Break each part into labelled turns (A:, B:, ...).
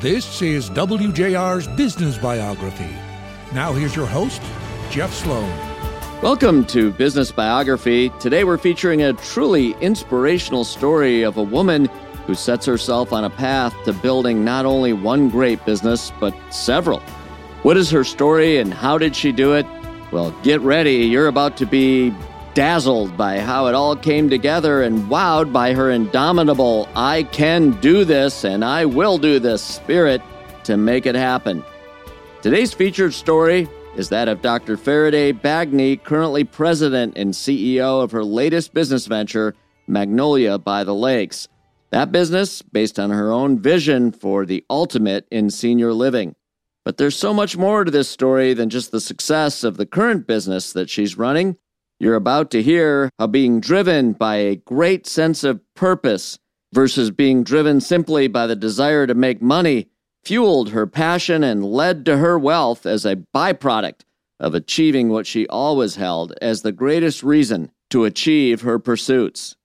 A: This is WJR's Business Biography. Now, here's your host, Jeff Sloan.
B: Welcome to Business Biography. Today, we're featuring a truly inspirational story of a woman who sets herself on a path to building not only one great business, but several. What is her story and how did she do it? Well, get ready. You're about to be dazzled by how it all came together and wowed by her indomitable, I can do this and I will do this spirit to make it happen. Today's featured story is that of Dr. Farideh Bagne, currently president and CEO of her latest business venture, Magnolia by the Lakes. That business based on her own vision for the ultimate in senior living. But there's so much more to this story than just the success of the current business that she's running. You're about to hear how being driven by a great sense of purpose versus being driven simply by the desire to make money fueled her passion and led to her wealth as a byproduct of achieving what she always held as the greatest reason to achieve her pursuits.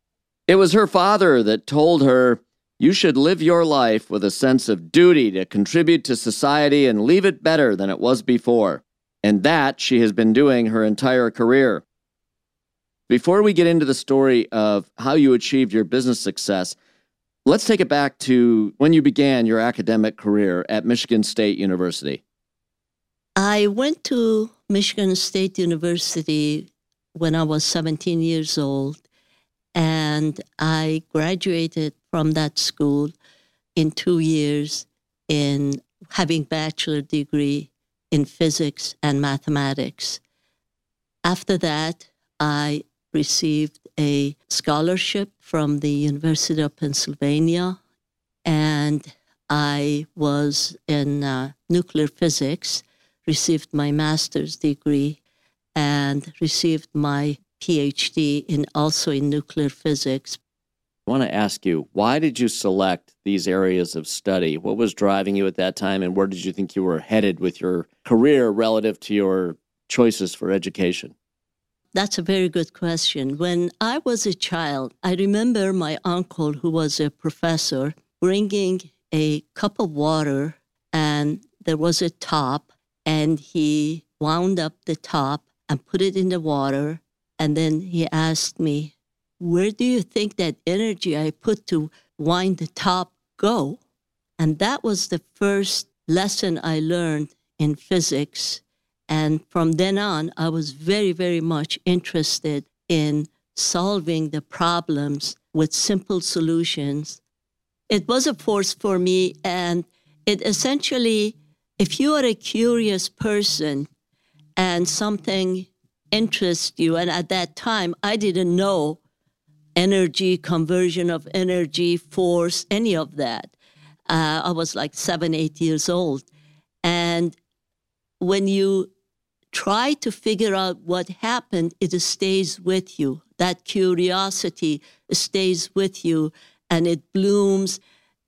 B: It was her father that told her, You should live your life with a sense of duty to contribute to society and leave it better than it was before. And that she has been doing her entire career. Before we get into the story of how you achieved your business success, let's take it back to when you began your academic career at Michigan State University.
C: I went to Michigan State University when I was 17 years old, and I graduated from that school in two years in having bachelor degree in physics and mathematics. After that, I received a scholarship from the University of Pennsylvania, and I was in uh, nuclear physics, received my master's degree, and received my PhD in also in nuclear physics.
B: I want to ask you, why did you select these areas of study? What was driving you at that time, and where did you think you were headed with your career relative to your choices for education?
C: That's a very good question. When I was a child, I remember my uncle, who was a professor, bringing a cup of water, and there was a top, and he wound up the top and put it in the water. And then he asked me, Where do you think that energy I put to wind the top go? And that was the first lesson I learned in physics and from then on, I was very, very much interested in solving the problems with simple solutions. It was a force for me, and it essentially, if you are a curious person and something interests you, and at that time, I didn't know energy, conversion of energy, force, any of that. Uh, I was like seven, eight years old. And when you try to figure out what happened, it stays with you. That curiosity stays with you and it blooms.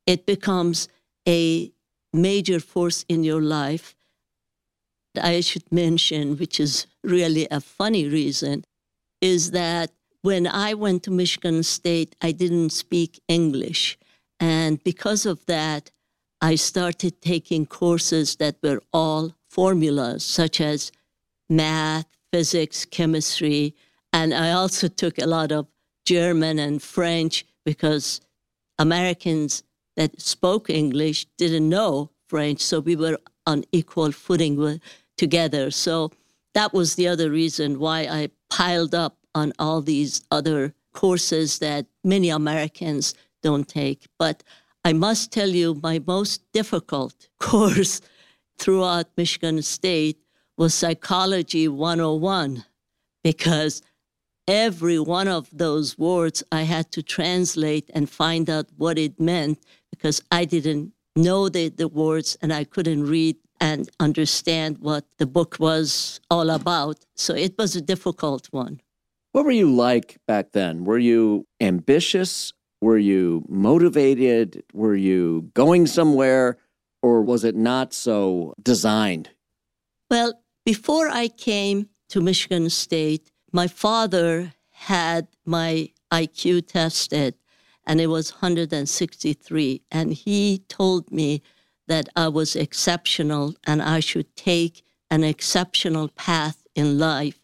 C: It becomes a major force in your life. I should mention, which is really a funny reason, is that when I went to Michigan State, I didn't speak English. And because of that, I started taking courses that were all formulas, such as math, physics, chemistry, and I also took a lot of German and French because Americans that spoke English didn't know French, so we were on equal footing together. So that was the other reason why I piled up on all these other courses that many Americans don't take. But I must tell you, my most difficult course throughout Michigan State was Psychology 101 because every one of those words I had to translate and find out what it meant because I didn't know the, the words and I couldn't read and understand what the book was all about. So it was a difficult one.
B: What were you like back then? Were you ambitious? Were you motivated? Were you going somewhere? Or was it not so designed?
C: Well, before I came to Michigan State, my father had my IQ tested and it was 163. And he told me that I was exceptional and I should take an exceptional path in life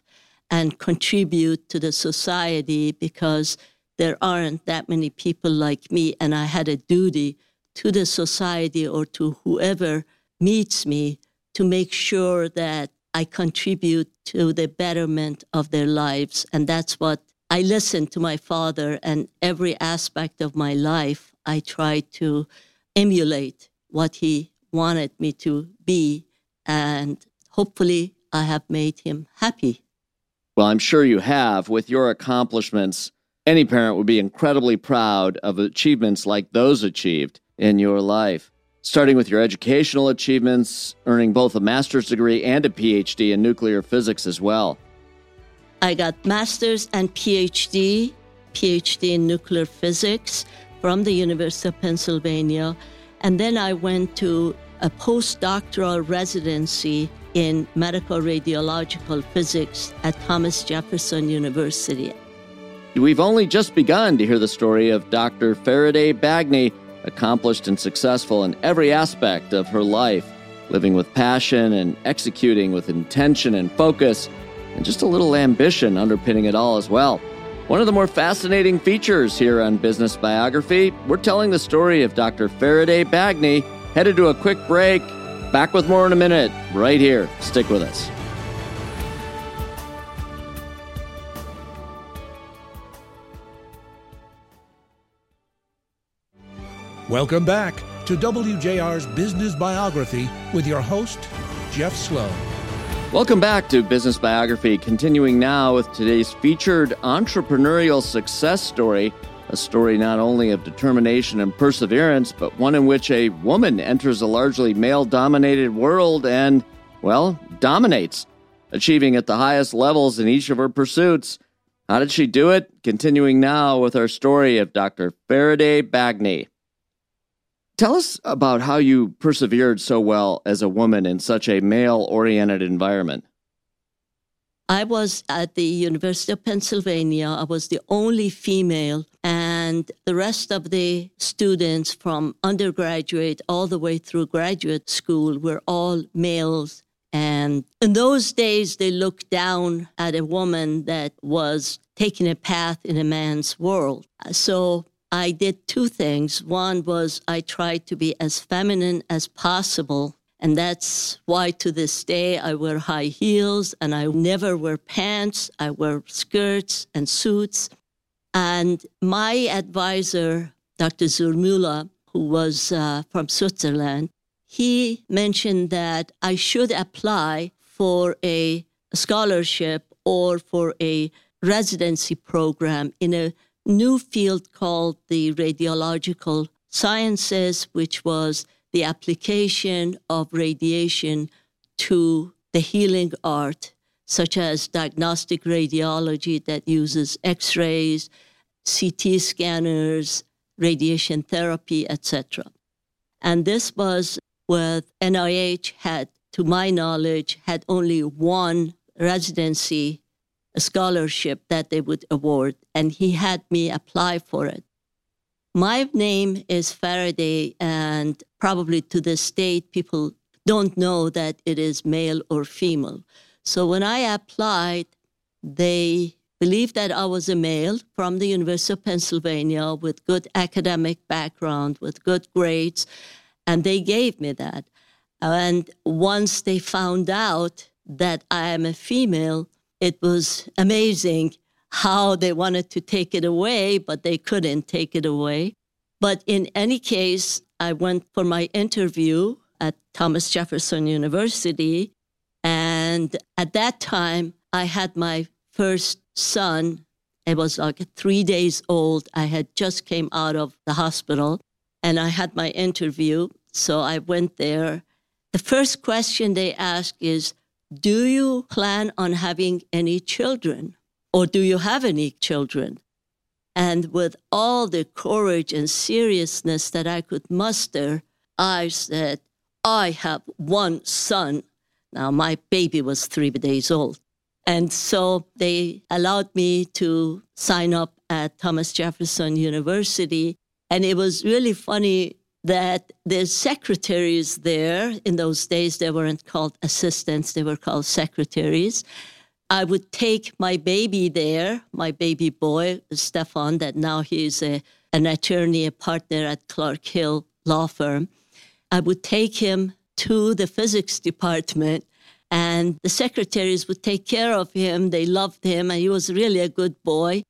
C: and contribute to the society because there aren't that many people like me, and I had a duty to the society or to whoever meets me to make sure that I contribute to the betterment of their lives. And that's what I listen to my father, and every aspect of my life, I tried to emulate what he wanted me to be. And hopefully, I have made him happy.
B: Well, I'm sure you have. With your accomplishments, any parent would be incredibly proud of achievements like those achieved in your life. Starting with your educational achievements, earning both a master's degree and a PhD in nuclear physics as well.
C: I got master's and PhD, PhD in nuclear physics from the University of Pennsylvania. And then I went to a postdoctoral residency in medical radiological physics at Thomas Jefferson University.
B: We've only just begun to hear the story of Dr. Farideh Bagne, accomplished and successful in every aspect of her life, living with passion and executing with intention and focus, and just a little ambition underpinning it all as well. One of the more fascinating features here on Business Biography, we're telling the story of Dr. Farideh Bagne. Headed to a quick break. Back with more in a minute, right here. Stick with us.
A: Welcome back to WJR's Business Biography with your host, Jeff Sloan.
B: Welcome back to Business Biography, continuing now with today's featured entrepreneurial success story. A story not only of determination and perseverance, but one in which a woman enters a largely male dominated world and, well, dominates, achieving at the highest levels in each of her pursuits. How did she do it? Continuing now with our story of Dr. Farideh Bagne. Tell us about how you persevered so well as a woman in such a male oriented environment.
C: I was at the University of Pennsylvania. I was the only female, and the rest of the students from undergraduate all the way through graduate school were all males. And in those days, they looked down at a woman that was taking a path in a man's world. So I did two things. One was I tried to be as feminine as possible. And that's why to this day I wear high heels and I never wear pants. I wear skirts and suits. And my advisor, Dr. Zurmula, who was uh, from Switzerland, he mentioned that I should apply for a scholarship or for a residency program in a new field called the radiological sciences, which was the application of radiation to the healing art, such as diagnostic radiology that uses X rays, CT scanners, radiation therapy, etc. And this was with NIH had, to my knowledge, had only one residency a scholarship that they would award, and he had me apply for it. My name is Farideh, and probably to this date, people don't know that it is male or female. So when I applied, they believed that I was a male from the University of Pennsylvania with good academic background, with good grades, and they gave me that. And once they found out that I am a female, it was amazing how they wanted to take it away, but they couldn't take it away. But in any case, I went for my interview at Thomas Jefferson University. And at that time, I had my first son. It was like three days old. I had just came out of the hospital and I had my interview. So I went there. The first question they ask is, do you plan on having any children? Or do you have any children? And with all the courage and seriousness that I could muster, I said, I have one son. Now, my baby was three days old. And so they allowed me to sign up at Thomas Jefferson University. And it was really funny that the secretaries there, in those days, they weren't called assistants, they were called secretaries. I would take my baby there, my baby boy, Stefan, that now he's a, an attorney, a partner at Clark Hill Law Firm. I would take him to the physics department and the secretaries would take care of him. They loved him, and he was really a good boy.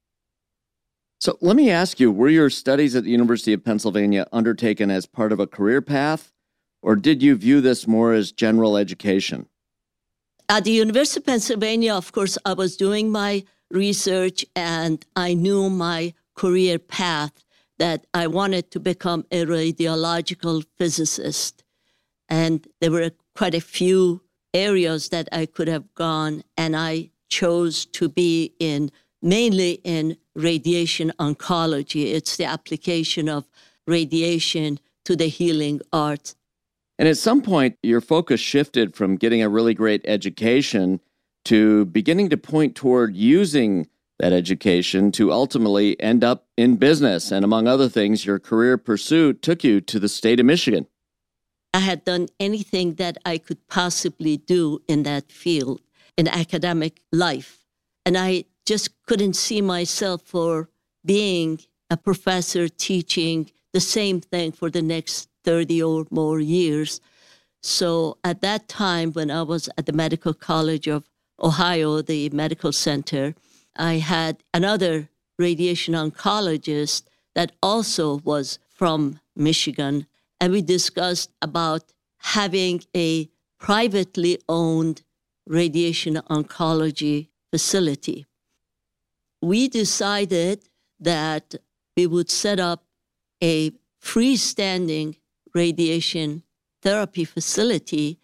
B: So let me ask you were your studies at the University of Pennsylvania undertaken as part of a career path, or did you view this more as general education?
C: At the University of Pennsylvania, of course, I was doing my research and I knew my career path that I wanted to become a radiological physicist. And there were quite a few areas that I could have gone, and I chose to be in mainly in radiation oncology. It's the application of radiation to the healing arts.
B: And at some point, your focus shifted from getting a really great education to beginning to point toward using that education to ultimately end up in business. And among other things, your career pursuit took you to the state of Michigan.
C: I had done anything that I could possibly do in that field in academic life. And I just couldn't see myself for being a professor teaching the same thing for the next 30 or more years. So at that time, when I was at the Medical College of Ohio, the medical center, I had another radiation oncologist that also was from Michigan. And we discussed about having a privately owned radiation oncology facility we decided that we would set up a freestanding radiation therapy facility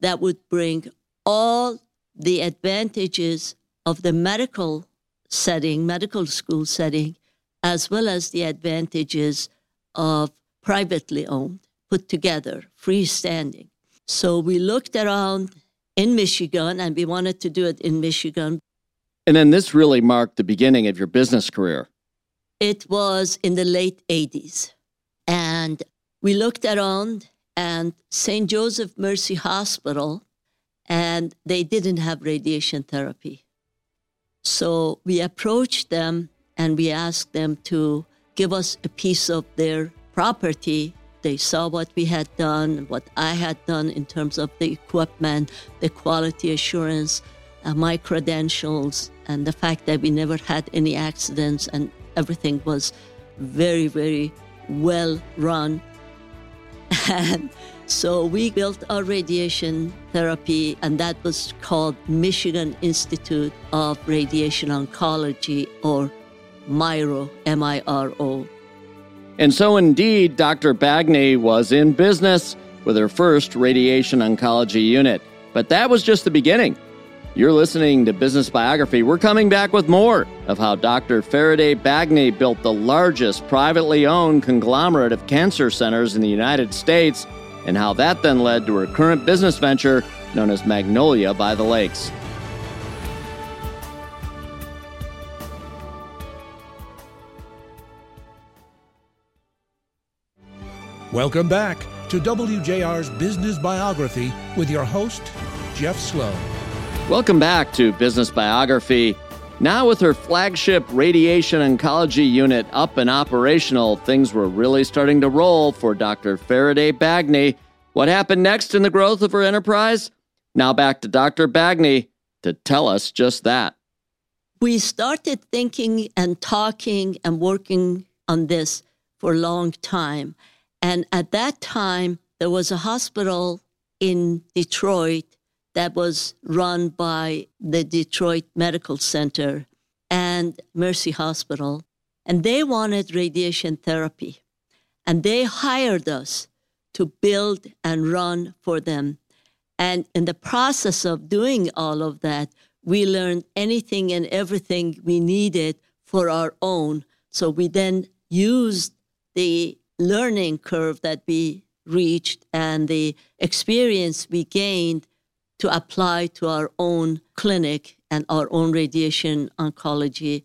C: that would bring all the advantages of the medical setting, medical school setting, as well as the advantages of privately owned, put together, freestanding. So we looked around in Michigan and we wanted to do it in Michigan
B: and then this really marked the beginning of your business career.
C: It was in the late 80s. And we looked around and St. Joseph Mercy Hospital, and they didn't have radiation therapy. So we approached them and we asked them to give us a piece of their property. They saw what we had done, what I had done in terms of the equipment, the quality assurance, uh, my credentials, and the fact that we never had any accidents and everything was very, very well run. And so we built our radiation therapy, and that was called Michigan Institute of Radiation Oncology, or MIRO, M I R O.
B: And so, indeed, Dr. Bagne was in business with her first radiation oncology unit. But that was just the beginning. You're listening to Business Biography. We're coming back with more of how Dr. Farideh Bagne built the largest privately owned conglomerate of cancer centers in the United States and how that then led to her current business venture known as Magnolia by the Lakes.
A: Welcome back to WJR's Business Biography with your host, Jeff Sloan.
B: Welcome back to Business Biography. Now, with her flagship radiation oncology unit up and operational, things were really starting to roll for Dr. Farideh Bagne. What happened next in the growth of her enterprise? Now, back to Dr. Bagne to tell us just that.
C: We started thinking and talking and working on this for a long time. And at that time, there was a hospital in Detroit that was run by the Detroit Medical Center and Mercy Hospital. And they wanted radiation therapy. And they hired us to build and run for them. And in the process of doing all of that, we learned anything and everything we needed for our own. So we then used the learning curve that we reached and the experience we gained to apply to our own clinic and our own radiation oncology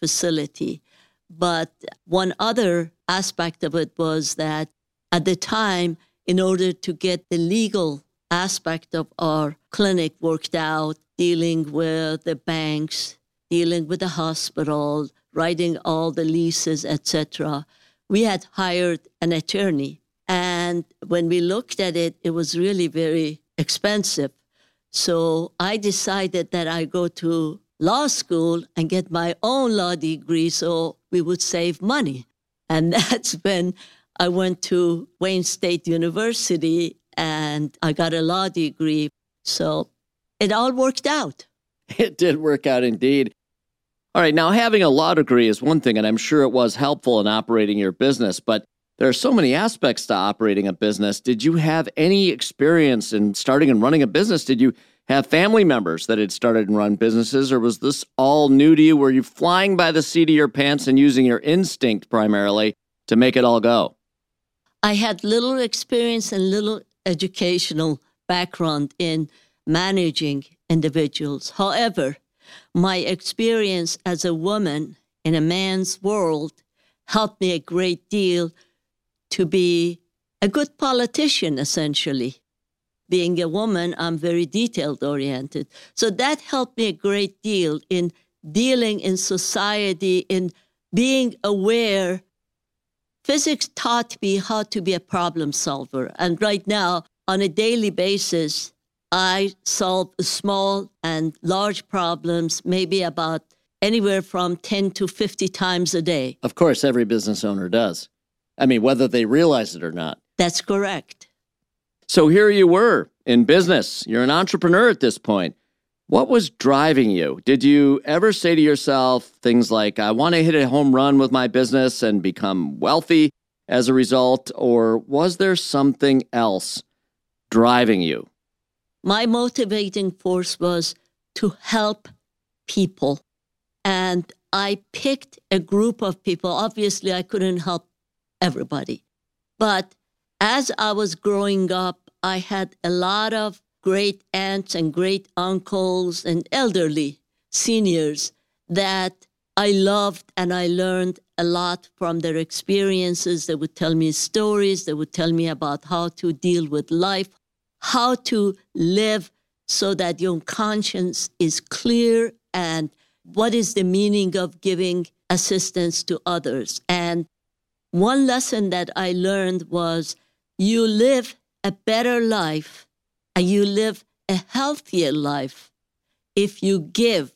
C: facility. But one other aspect of it was that at the time, in order to get the legal aspect of our clinic worked out, dealing with the banks, dealing with the hospital, writing all the leases, etc., we had hired an attorney. And when we looked at it, it was really very expensive. So I decided that I go to law school and get my own law degree so we would save money. And that's when I went to Wayne State University and I got a law degree. So it all worked out.
B: It did work out indeed. All right, now having a law degree is one thing, and I'm sure it was helpful in operating your business, but there are so many aspects to operating a business. Did you have any experience in starting and running a business? Did you have family members that had started and run businesses, or was this all new to you? Were you flying by the seat of your pants and using your instinct primarily to make it all go?
C: I had little experience and little educational background in managing individuals. However, my experience as a woman in a man's world helped me a great deal to be a good politician, essentially. Being a woman, I'm very detailed oriented. So that helped me a great deal in dealing in society, in being aware. Physics taught me how to be a problem solver. And right now, on a daily basis, I solve small and large problems, maybe about anywhere from 10 to 50 times a day.
B: Of course, every business owner does. I mean, whether they realize it or not.
C: That's correct.
B: So here you were in business. You're an entrepreneur at this point. What was driving you? Did you ever say to yourself things like, I want to hit a home run with my business and become wealthy as a result? Or was there something else driving you?
C: My motivating force was to help people. And I picked a group of people. Obviously, I couldn't help everybody. But as I was growing up, I had a lot of great aunts and great uncles and elderly seniors that I loved and I learned a lot from their experiences. They would tell me stories, they would tell me about how to deal with life, how to live so that your conscience is clear and what is the meaning of giving assistance to others. And one lesson that I learned was you live a better life and you live a healthier life if you give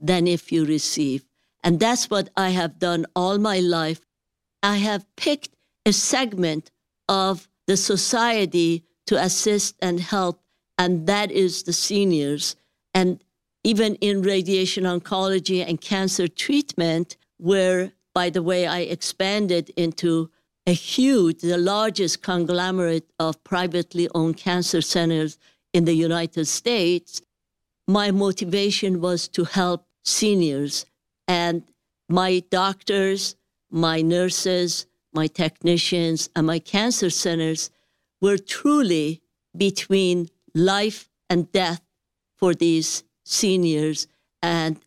C: than if you receive. And that's what I have done all my life. I have picked a segment of the society to assist and help, and that is the seniors. And even in radiation oncology and cancer treatment, where, by the way, I expanded into a huge, the largest conglomerate of privately owned cancer centers in the United States, my motivation was to help seniors. And my doctors, my nurses, my technicians, and my cancer centers were truly between life and death for these seniors, and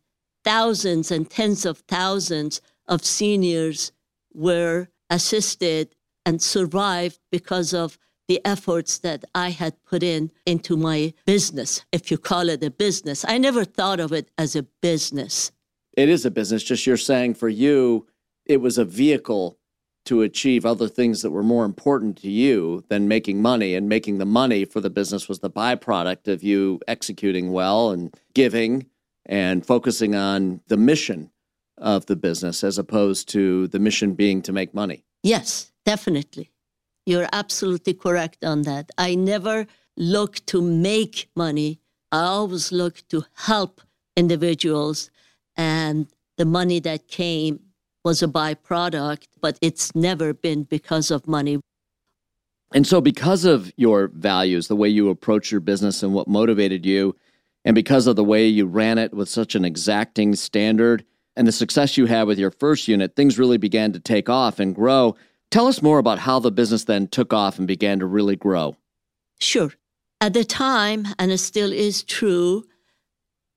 C: thousands and tens of thousands of seniors were assisted and survived because of the efforts that I had put in into my business, if you call it a business. I never thought of it as a business.
B: It is a business, just you're saying for you, it was a vehicle to achieve other things that were more important to you than making money. And making the money for the business was the byproduct of you executing well and giving and focusing on the mission of the business as opposed to the mission being to make money.
C: Yes, definitely. You're absolutely correct on that. I never look to make money. I always look to help individuals and the money that came was a byproduct, but it's never been because of money.
B: And so, because of your values, the way you approach your business and what motivated you, and because of the way you ran it with such an exacting standard and the success you had with your first unit, things really began to take off and grow. Tell us more about how the business then took off and began to really grow.
C: Sure. At the time, and it still is true,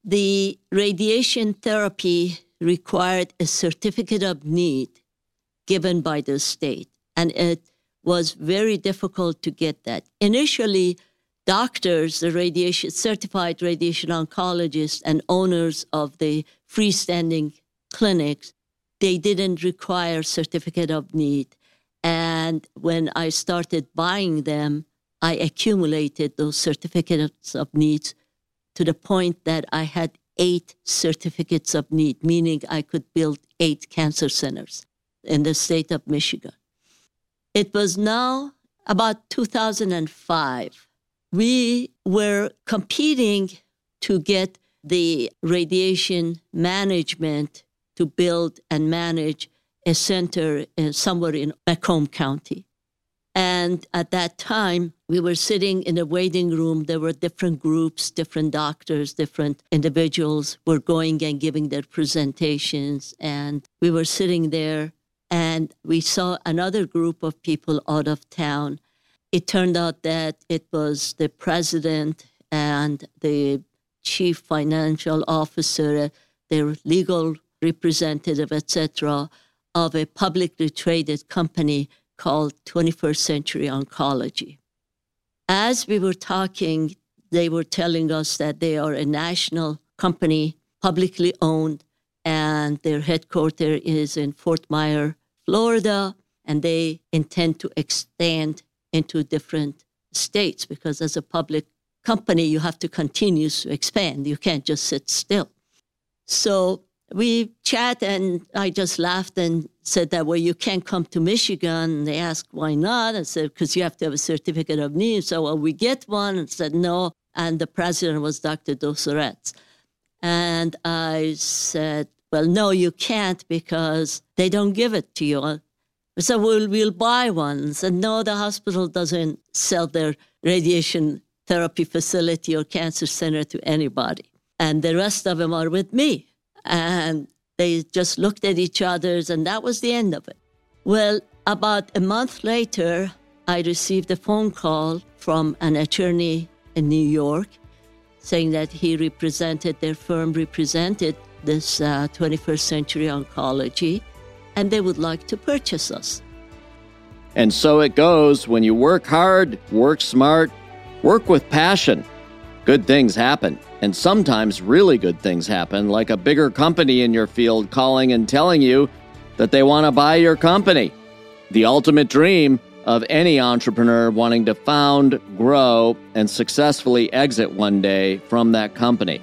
C: the radiation therapy required a certificate of need given by the state. And it was very difficult to get that. Initially, doctors, the radiation certified radiation oncologists and owners of the freestanding clinics, they didn't require certificate of need. And when I started buying them, I accumulated those certificates of needs to the point that I had eight certificates of need, meaning I could build eight cancer centers in the state of Michigan. It was now about 2005. We were competing to get the radiation management to build and manage a center in, somewhere in Macomb County. And at that time, we were sitting in a waiting room. There were different groups, different doctors, different individuals were going and giving their presentations. And we were sitting there and we saw another group of people out of town. It turned out that it was the president and the chief financial officer, uh, their legal representative, etc., of a publicly traded company called 21st Century Oncology. As we were talking, they were telling us that they are a national company, publicly owned, and their headquarters is in Fort Myers, Florida, and they intend to expand into different states because as a public company, you have to continue to expand. You can't just sit still. So we chat and I just laughed and said that, well, you can't come to Michigan. And they asked, why not? I said, because you have to have a certificate of need. So, well, we get one and said, no. And the president was Dr. Dosoretz. And I said, well, no, you can't because they don't give it to you. So we'll, we'll buy one. And said, no, the hospital doesn't sell their radiation therapy facility or cancer center to anybody. And the rest of them are with me. And they just looked at each other, and that was the end of it. Well, about a month later, I received a phone call from an attorney in New York saying that he represented, their firm represented this uh, 21st century oncology, and they would like to purchase us.
B: And so it goes when you work hard, work smart, work with passion, good things happen. And sometimes really good things happen, like a bigger company in your field calling and telling you that they want to buy your company. The ultimate dream of any entrepreneur wanting to found, grow, and successfully exit one day from that company.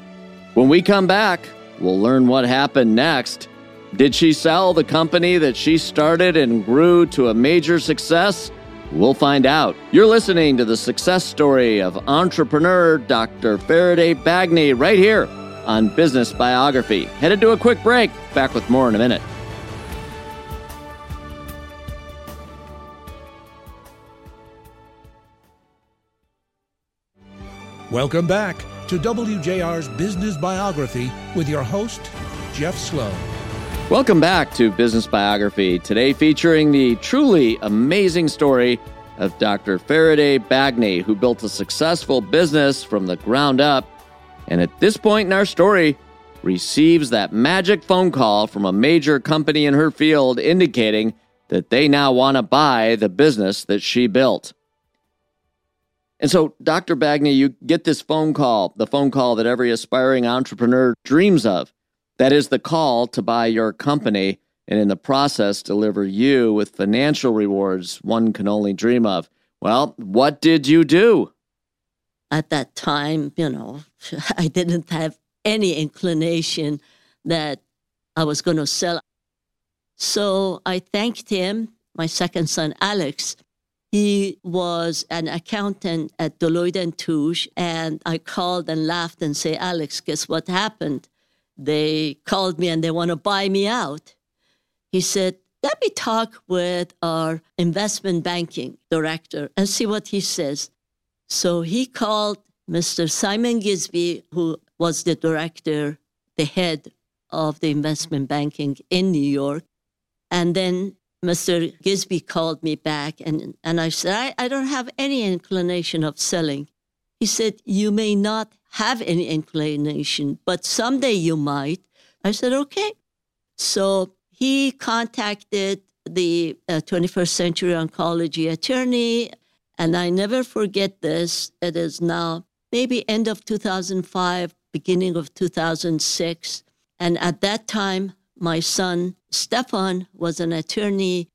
B: When we come back, we'll learn what happened next. Did she sell the company that she started and grew to a major success? We'll find out. You're listening to the success story of entrepreneur Dr. Farideh Bagne right here on Business Biography. Headed to a quick break. Back with more in a minute.
A: Welcome back to WJR's Business Biography with your host, Jeff Sloan.
B: Welcome back to Business Biography. Today featuring the truly amazing story of Dr. Farideh Bagne, who built a successful business from the ground up. And at this point in our story, receives that magic phone call from a major company in her field indicating that they now want to buy the business that she built. And so, Dr. Bagne, you get this phone call, the phone call that every aspiring entrepreneur dreams of. That is the call to buy your company and in the process deliver you with financial rewards one can only dream of. Well, what did you do?
C: At that time, you know, I didn't have any inclination that I was going to sell. So I thanked him, my second son, Alex. He was an accountant at Deloitte and Touche, and I called and laughed and say, Alex, guess what happened? They called me and they want to buy me out. He said, let me talk with our investment banking director and see what he says. So he called Mr. Simon Gisby, who was the director, the head of the investment banking in New York. And then Mr. Gisby called me back and, and I said, I, I don't have any inclination of selling. He said, You may not have any inclination, but someday you might. I said, okay. So he contacted the uh, 21st Century Oncology attorney. And I never forget this. It is now maybe end of 2005, beginning of 2006. And at that time, my son, Stefan, was an attorney.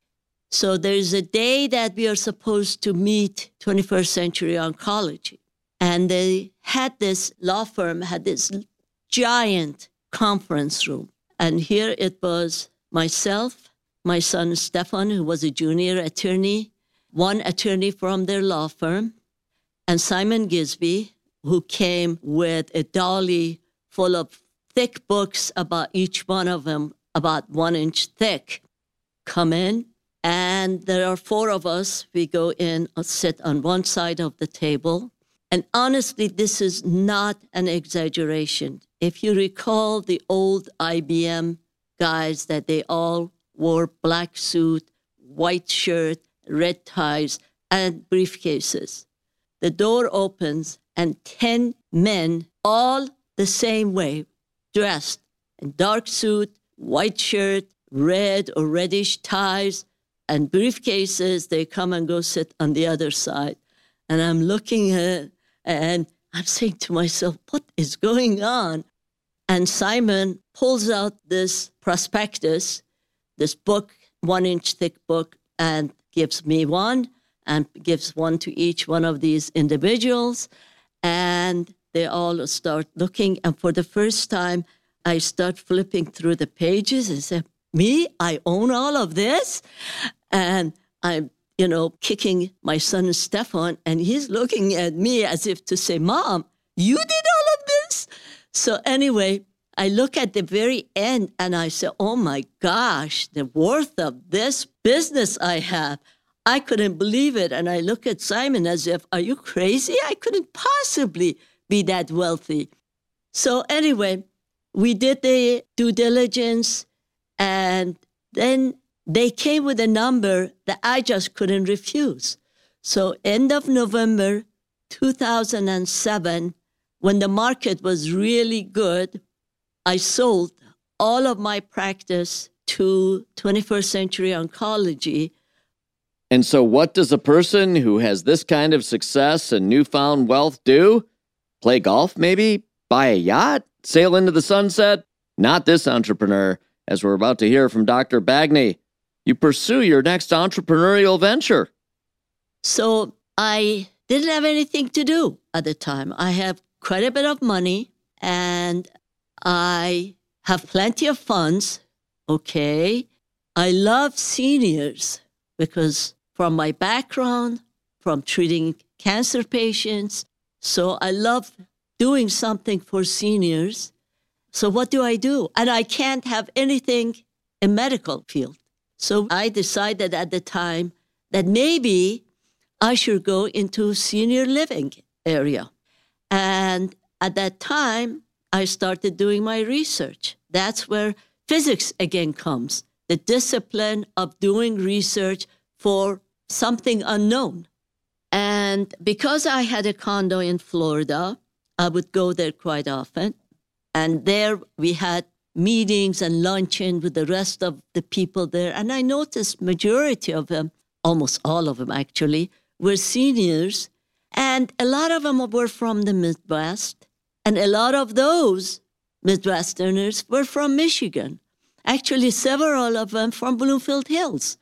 C: So there's a day that we are supposed to meet 21st Century Oncology. And they had this law firm, had this giant conference room. And here it was myself, my son Stefan, who was a junior attorney, one attorney from their law firm, and Simon Gisby, who came with a dolly full of thick books about each one of them, about one inch thick, come in. And there are four of us. We go in, sit on one side of the table. And honestly, this is not an exaggeration. If you recall the old IBM guys that they all wore black suit, white shirt, red ties, and briefcases. The door opens and 10 men, all the same way, dressed in dark suit, white shirt, red or reddish ties, and briefcases. They come and go sit on the other side. And I'm looking at and I'm saying to myself, what is going on? And Simon pulls out this prospectus, this book, one inch thick book, and gives me one and gives one to each one of these individuals. And they all start looking. And for the first time, I start flipping through the pages and say, Me? I own all of this? And I'm, you know, kicking my son Stefan, and he's looking at me as if to say, Mom, you did all of this? So, anyway, I look at the very end and I say, Oh my gosh, the worth of this business I have. I couldn't believe it. And I look at Simon as if, Are you crazy? I couldn't possibly be that wealthy. So, anyway, we did the due diligence and then they came with a number that I just couldn't refuse. So, end of November 2007, when the market was really good, I sold all of my practice to 21st Century Oncology.
B: And so, what does a person who has this kind of success and newfound wealth do? Play golf, maybe? Buy a yacht? Sail into the sunset? Not this entrepreneur, as we're about to hear from Dr. Bagne. You pursue your next entrepreneurial venture.
C: So, I didn't have anything to do at the time. I have quite a bit of money and I have plenty of funds. Okay. I love seniors because from my background, from treating cancer patients, so I love doing something for seniors. So what do I do? And I can't have anything in medical field. So I decided at the time that maybe I should go into senior living area. And at that time, I started doing my research. That's where physics again comes the discipline of doing research for something unknown. And because I had a condo in Florida, I would go there quite often. And there we had meetings and luncheon with the rest of the people there. And I noticed majority of them, almost all of them actually, were seniors. And a lot of them were from the Midwest. And a lot of those Midwesterners were from Michigan. Actually, several of them from Bloomfield Hills.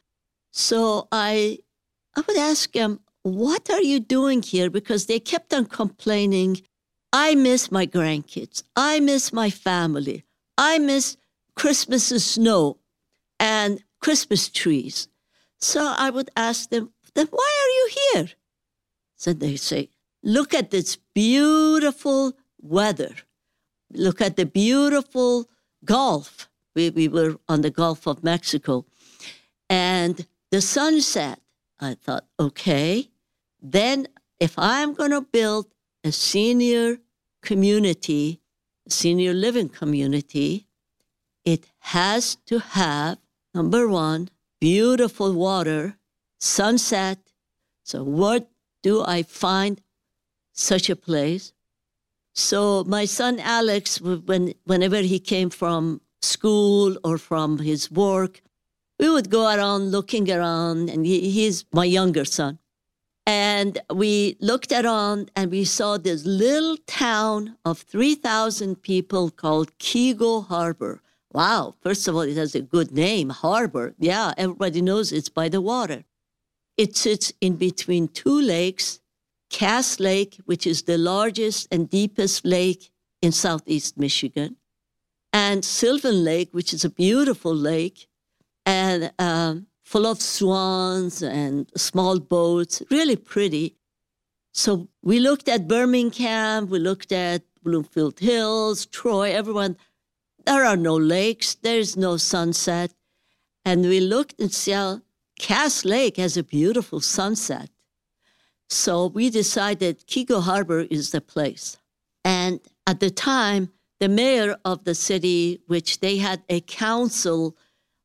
C: So I, I would ask them, what are you doing here? Because they kept on complaining, I miss my grandkids. I miss my family. I miss Christmas snow and Christmas trees. So I would ask them, then why are you here? So they say, look at this beautiful weather. Look at the beautiful Gulf. We, we were on the Gulf of Mexico. And the sunset. I thought, okay, then if I'm going to build a senior community, senior living community, it has to have, number one, beautiful water, sunset. So, what do I find such a place? So my son Alex, when whenever he came from school or from his work, we would go around looking around, and he, he's my younger son. And we looked around and we saw this little town of 3,000 people called Keego Harbor. Wow, first of all, it has a good name, Harbor. Yeah, everybody knows it's by the water. It sits in between two lakes Cass Lake, which is the largest and deepest lake in southeast Michigan, and Sylvan Lake, which is a beautiful lake and um, full of swans and small boats, really pretty. So we looked at Birmingham, we looked at Bloomfield Hills, Troy, everyone. There are no lakes, there's no sunset. And we looked and saw Cass Lake has a beautiful sunset. So we decided Keego Harbor is the place. And at the time, the mayor of the city, which they had a council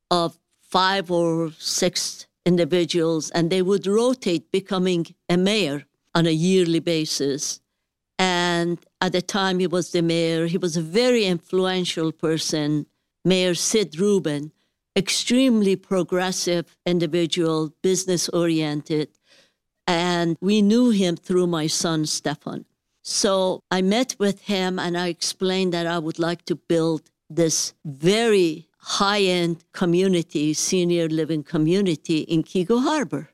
C: of five or six individuals, and they would rotate becoming a mayor on a yearly basis. And at the time he was the mayor, he was a very influential person, Mayor Sid Rubin, extremely progressive individual, business oriented. And we knew him through my son, Stefan. So I met with him and I explained that I would like to build this very high end community, senior living community in Keego Harbor,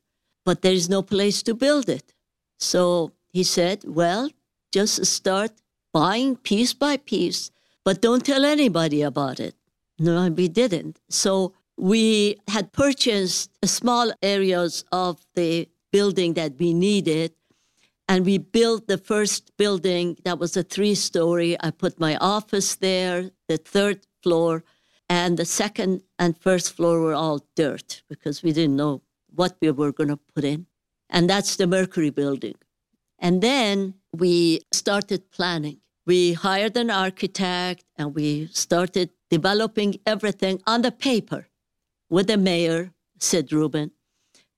C: but there is no place to build it. So he said, Well, just start buying piece by piece, but don't tell anybody about it. No, we didn't. So we had purchased small areas of the building that we needed. And we built the first building that was a three story. I put my office there, the third floor, and the second and first floor were all dirt because we didn't know what we were going to put in. And that's the Mercury building. And then we started planning. We hired an architect and we started developing everything on the paper with the mayor, Sid Rubin.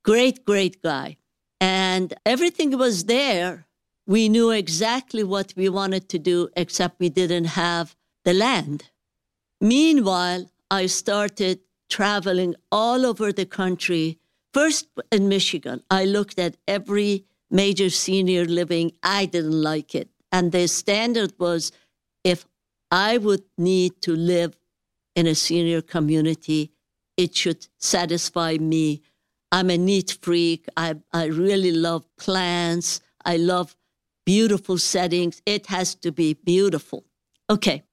C: Great, great guy. And everything was there. We knew exactly what we wanted to do, except we didn't have the land. Meanwhile, I started traveling all over the country. First in Michigan, I looked at every major senior living. I didn't like it. And the standard was if I would need to live in a senior community, it should satisfy me I'm a neat freak. I, I really love plants. I love beautiful settings. It has to be beautiful. Okay.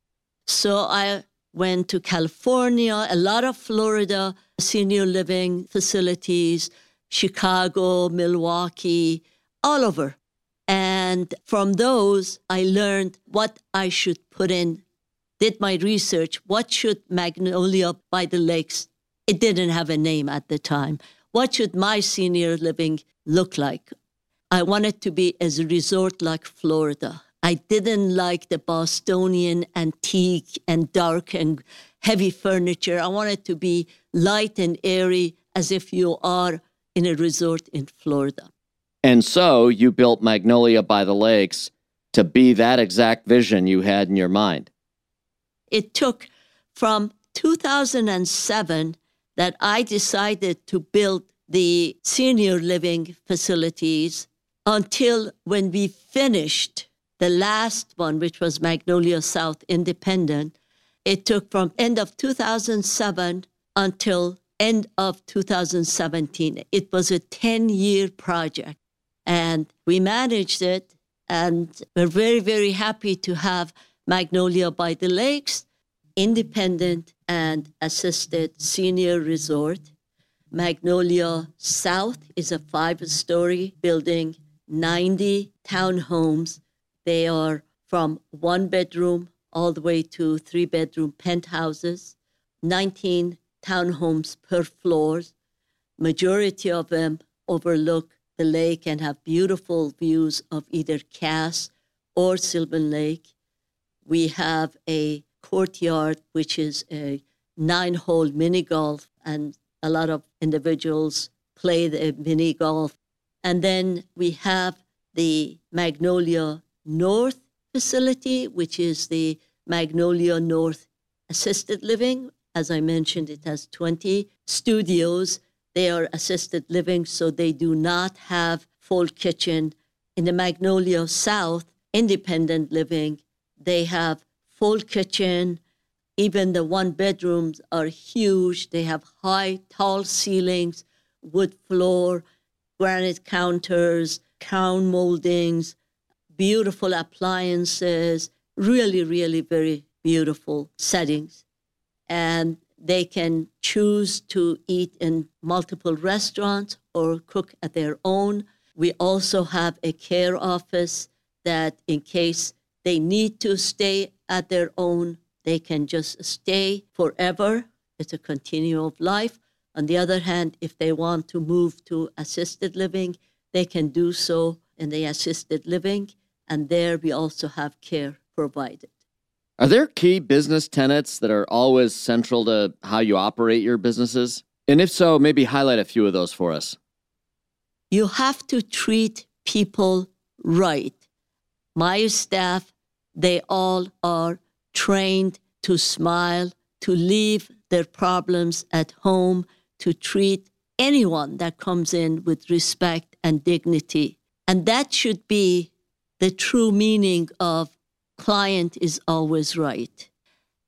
C: So I went to California, a lot of Florida senior living facilities, Chicago, Milwaukee, all over. And from those, I learned what I should put in, did my research. What should Magnolia by the Lakes? It didn't have a name at the time what should my senior living look like? I wanted to be as a resort like Florida. I didn't like the Bostonian antique and dark and heavy furniture. I wanted to be light and airy as if you are in a resort in Florida.
B: And so you built Magnolia by the Lakes to be that exact vision you had in your mind.
C: It took from 2007 that I decided to build the senior living facilities until when we finished the last one, which was Magnolia South Independent. It took from end of 2007 until end of 2017. It was a 10 year project and we managed it and we're very, very happy to have Magnolia by the Lakes independent and assisted senior resort. Magnolia South is a five story building, 90 townhomes. They are from one bedroom all the way to three bedroom penthouses, 19 townhomes per floor. Majority of them overlook the lake and have beautiful views of either Cass or Sylvan Lake. We have a courtyard, which is a nine hole mini golf, and a lot of individuals play the mini golf. And then we have the Magnolia North facility, which is the Magnolia North Assisted Living. As I mentioned, it has 20 studios. They are assisted living, so they do not have full kitchen. In the Magnolia South, independent living, they have full kitchen. Even the one bedrooms are huge. They have high, tall ceilings, wood floor, granite counters, crown moldings, beautiful appliances, really, really very beautiful settings. And they can choose to eat in multiple restaurants or cook at their own. We also have a care office that, in case they need to stay at their own, they can just stay forever. It's a continuum of life. On the other hand, if they want to move to assisted living, they can do so in the assisted living. And there we also have care provided.
B: Are there key business tenets that are always central to how you operate your businesses? And if so, maybe highlight a few of those for us.
C: You have to treat people right. My staff, they all are trained to smile, to leave their problems at home, to treat anyone that comes in with respect and dignity. And that should be the true meaning of client is always right.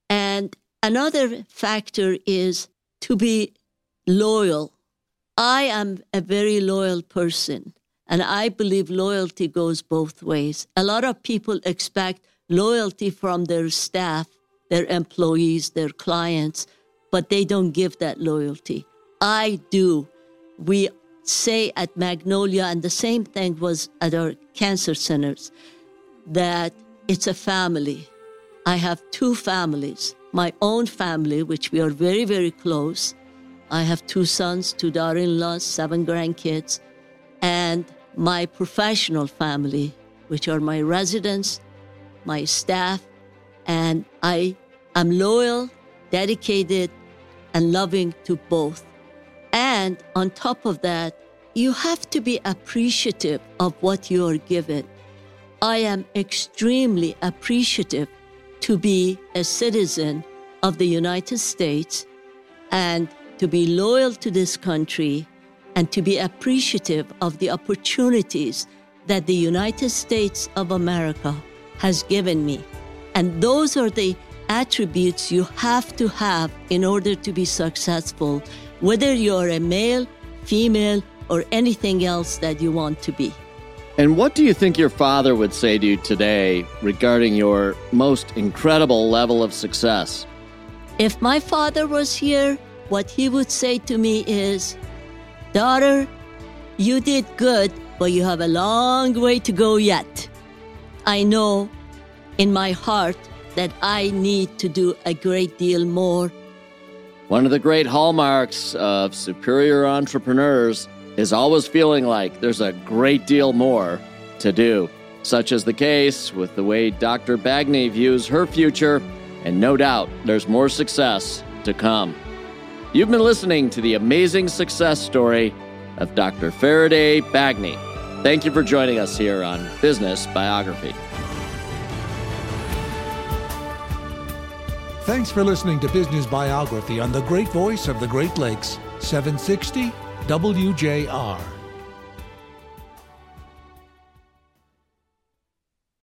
C: And another factor is to be loyal. I am a very loyal person, and I believe loyalty goes both ways. A lot of people expect loyalty from their staff, their employees, their clients, but they don't give that loyalty. I do. We say at Magnolia, and the same thing was at our cancer centers, that it's a family. I have two families my own family, which we are very, very close. I have two sons, two daughter in laws, seven grandkids, and my professional family, which are my residents, my staff, and I am loyal, dedicated, and loving to both. And on top of that, you have to be appreciative of what you are given. I am extremely appreciative to be a citizen of the United States and to be loyal to this country and to be appreciative of the opportunities that the United States of America has given me. And those are the attributes you have to have in order to be successful, whether you're a male, female, or anything else that you want to be.
B: And what do you think your father would say to you today regarding your most incredible level of success?
C: If my father was here, what he would say to me is, Daughter, you did good, but you have a long way to go yet. I know in my heart that I need to do a great deal more.
B: One of the great hallmarks of superior entrepreneurs is always feeling like there's a great deal more to do, such as the case with the way Dr. Bagne views her future, and no doubt there's more success to come. You've been listening to the amazing success story of Dr. Farideh Bagne. Thank you for joining us here on Business Biography.
A: Thanks for listening to Business Biography on the great voice of the Great Lakes, 760 WJR.